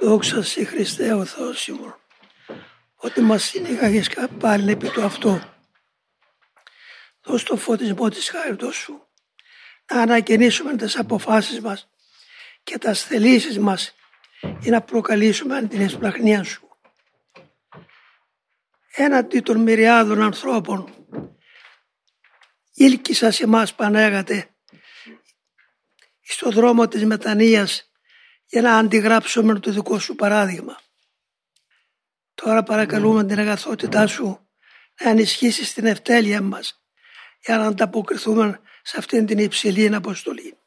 Δόξα σε Χριστέ ο Θεός ημών, ότι μας συνήγαγες πάλι επί του αυτό. Δώσ' το φωτισμό της χάριτος σου, να ανακαινήσουμε τις αποφάσεις μας και τα θελήσεις μας για να προκαλήσουμε την εσπλαχνία σου. Έναντι των μυριάδων ανθρώπων ήλκησας σε εμάς Πανέγατε στο δρόμο της μετανοίας για να αντιγράψουμε το δικό σου παράδειγμα. Τώρα παρακαλούμε την αγαθότητά σου να ενισχύσεις την ευτέλεια μας για να ανταποκριθούμε σε αυτήν την υψηλή αποστολή.